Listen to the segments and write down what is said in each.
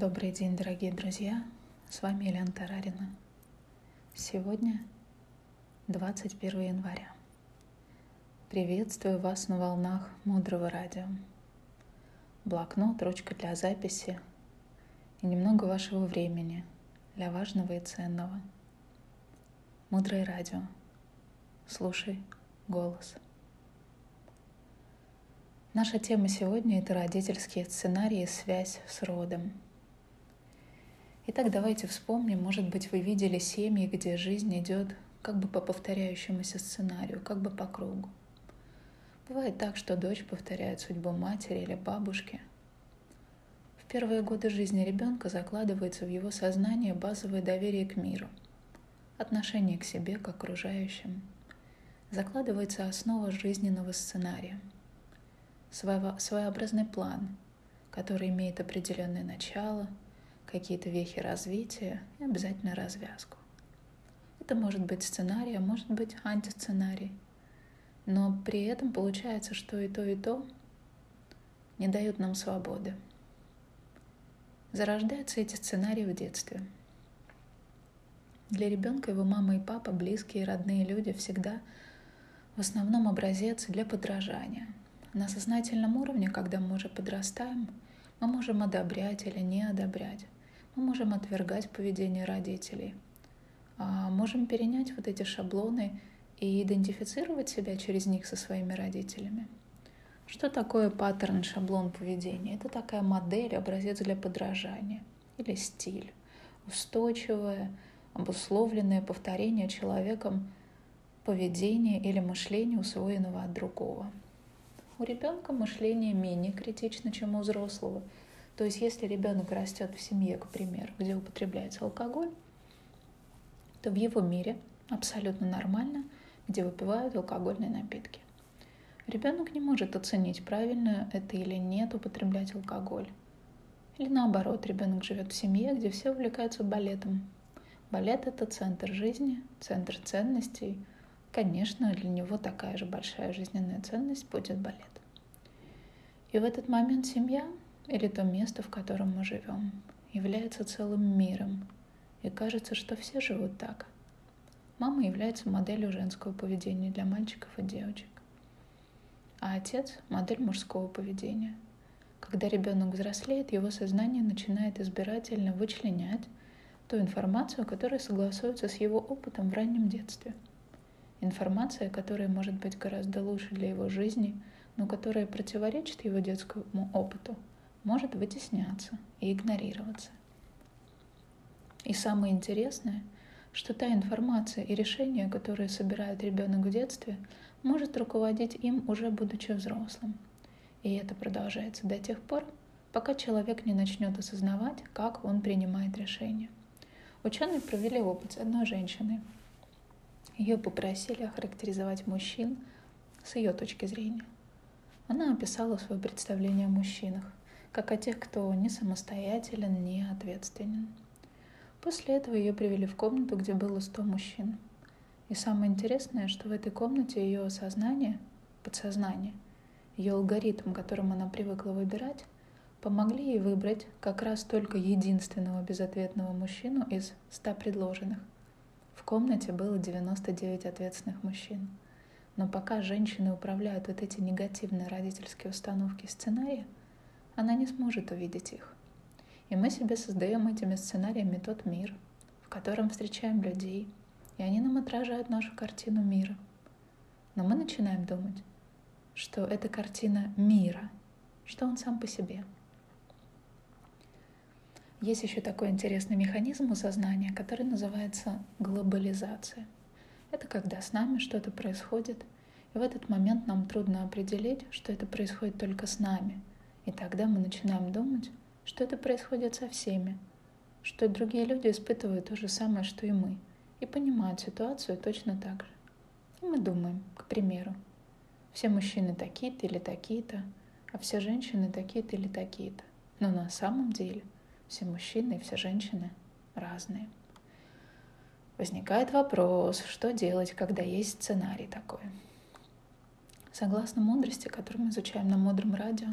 Добрый день, дорогие друзья! С вами Елена Тарарина. Сегодня 21 января. Приветствую вас на волнах Мудрого Радио. Блокнот, ручка для записи и немного вашего времени для важного и ценного. Мудрое Радио. Слушай голос. Наша тема сегодня – это родительские сценарии и связь с родом – Итак, давайте вспомним, может быть, вы видели семьи, где жизнь идет как бы по повторяющемуся сценарию, как бы по кругу. Бывает так, что дочь повторяет судьбу матери или бабушки. В первые годы жизни ребенка закладывается в его сознание базовое доверие к миру, отношение к себе, к окружающим. Закладывается основа жизненного сценария, своеобразный план, который имеет определенное начало – какие-то вехи развития и обязательно развязку. Это может быть сценарий, а может быть антисценарий. Но при этом получается, что и то, и то не дают нам свободы. Зарождаются эти сценарии в детстве. Для ребенка его мама и папа, близкие и родные люди всегда в основном образец для подражания. На сознательном уровне, когда мы уже подрастаем, мы можем одобрять или не одобрять мы можем отвергать поведение родителей. А можем перенять вот эти шаблоны и идентифицировать себя через них со своими родителями. Что такое паттерн, шаблон поведения? Это такая модель, образец для подражания или стиль. Устойчивое, обусловленное повторение человеком поведения или мышления, усвоенного от другого. У ребенка мышление менее критично, чем у взрослого – то есть если ребенок растет в семье, к примеру, где употребляется алкоголь, то в его мире абсолютно нормально, где выпивают алкогольные напитки. Ребенок не может оценить, правильно это или нет употреблять алкоголь. Или наоборот, ребенок живет в семье, где все увлекаются балетом. Балет — это центр жизни, центр ценностей. Конечно, для него такая же большая жизненная ценность будет балет. И в этот момент семья или то место, в котором мы живем, является целым миром, и кажется, что все живут так. Мама является моделью женского поведения для мальчиков и девочек, а отец — модель мужского поведения. Когда ребенок взрослеет, его сознание начинает избирательно вычленять ту информацию, которая согласуется с его опытом в раннем детстве. Информация, которая может быть гораздо лучше для его жизни, но которая противоречит его детскому опыту — может вытесняться и игнорироваться. И самое интересное, что та информация и решения, которые собирает ребенок в детстве, может руководить им уже будучи взрослым. И это продолжается до тех пор, пока человек не начнет осознавать, как он принимает решения. Ученые провели опыт с одной женщиной. Ее попросили охарактеризовать мужчин с ее точки зрения. Она описала свое представление о мужчинах как о тех, кто не самостоятелен, не ответственен. После этого ее привели в комнату, где было 100 мужчин. И самое интересное, что в этой комнате ее сознание, подсознание, ее алгоритм, которым она привыкла выбирать, помогли ей выбрать как раз только единственного безответного мужчину из 100 предложенных. В комнате было 99 ответственных мужчин. Но пока женщины управляют вот эти негативные родительские установки и сценарии, она не сможет увидеть их. И мы себе создаем этими сценариями тот мир, в котором встречаем людей, и они нам отражают нашу картину мира. Но мы начинаем думать, что это картина мира, что он сам по себе. Есть еще такой интересный механизм у сознания, который называется глобализация. Это когда с нами что-то происходит, и в этот момент нам трудно определить, что это происходит только с нами – и тогда мы начинаем думать, что это происходит со всеми, что другие люди испытывают то же самое, что и мы, и понимают ситуацию точно так же. И мы думаем, к примеру, все мужчины такие-то или такие-то, а все женщины такие-то или такие-то. Но на самом деле все мужчины и все женщины разные. Возникает вопрос, что делать, когда есть сценарий такой. Согласно мудрости, которую мы изучаем на мудром радио,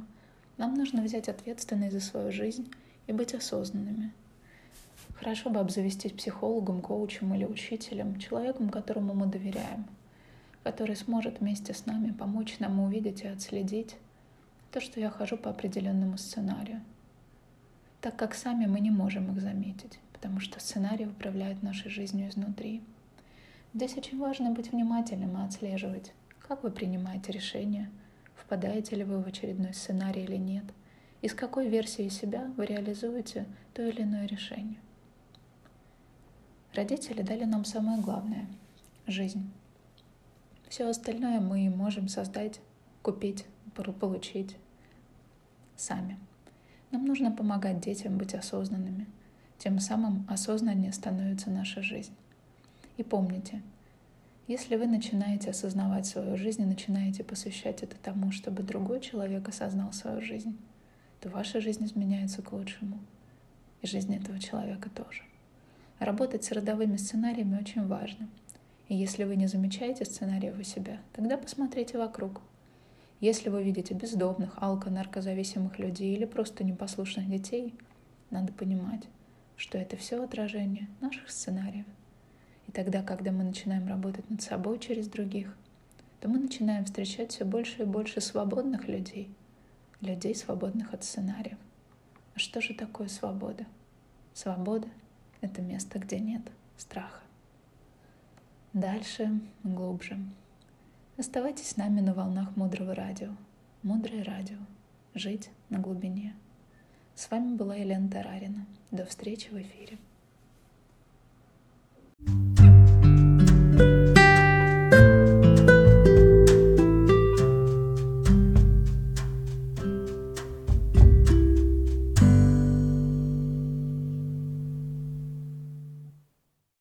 нам нужно взять ответственность за свою жизнь и быть осознанными. Хорошо бы обзавестись психологом, коучем или учителем, человеком, которому мы доверяем, который сможет вместе с нами помочь нам увидеть и отследить то, что я хожу по определенному сценарию, так как сами мы не можем их заметить, потому что сценарий управляет нашей жизнью изнутри. Здесь очень важно быть внимательным и отслеживать, как вы принимаете решения, впадаете ли вы в очередной сценарий или нет, и с какой версией себя вы реализуете то или иное решение. Родители дали нам самое главное — жизнь. Все остальное мы можем создать, купить, получить сами. Нам нужно помогать детям быть осознанными. Тем самым осознаннее становится наша жизнь. И помните, если вы начинаете осознавать свою жизнь и начинаете посвящать это тому, чтобы другой человек осознал свою жизнь, то ваша жизнь изменяется к лучшему. И жизнь этого человека тоже. Работать с родовыми сценариями очень важно. И если вы не замечаете сценариев у себя, тогда посмотрите вокруг. Если вы видите бездомных, алко, наркозависимых людей или просто непослушных детей, надо понимать, что это все отражение наших сценариев. Тогда, когда мы начинаем работать над собой через других, то мы начинаем встречать все больше и больше свободных людей, людей, свободных от сценариев. А что же такое свобода? Свобода — это место, где нет страха. Дальше, глубже. Оставайтесь с нами на волнах Мудрого Радио. Мудрое Радио. Жить на глубине. С вами была Елена Тарарина. До встречи в эфире.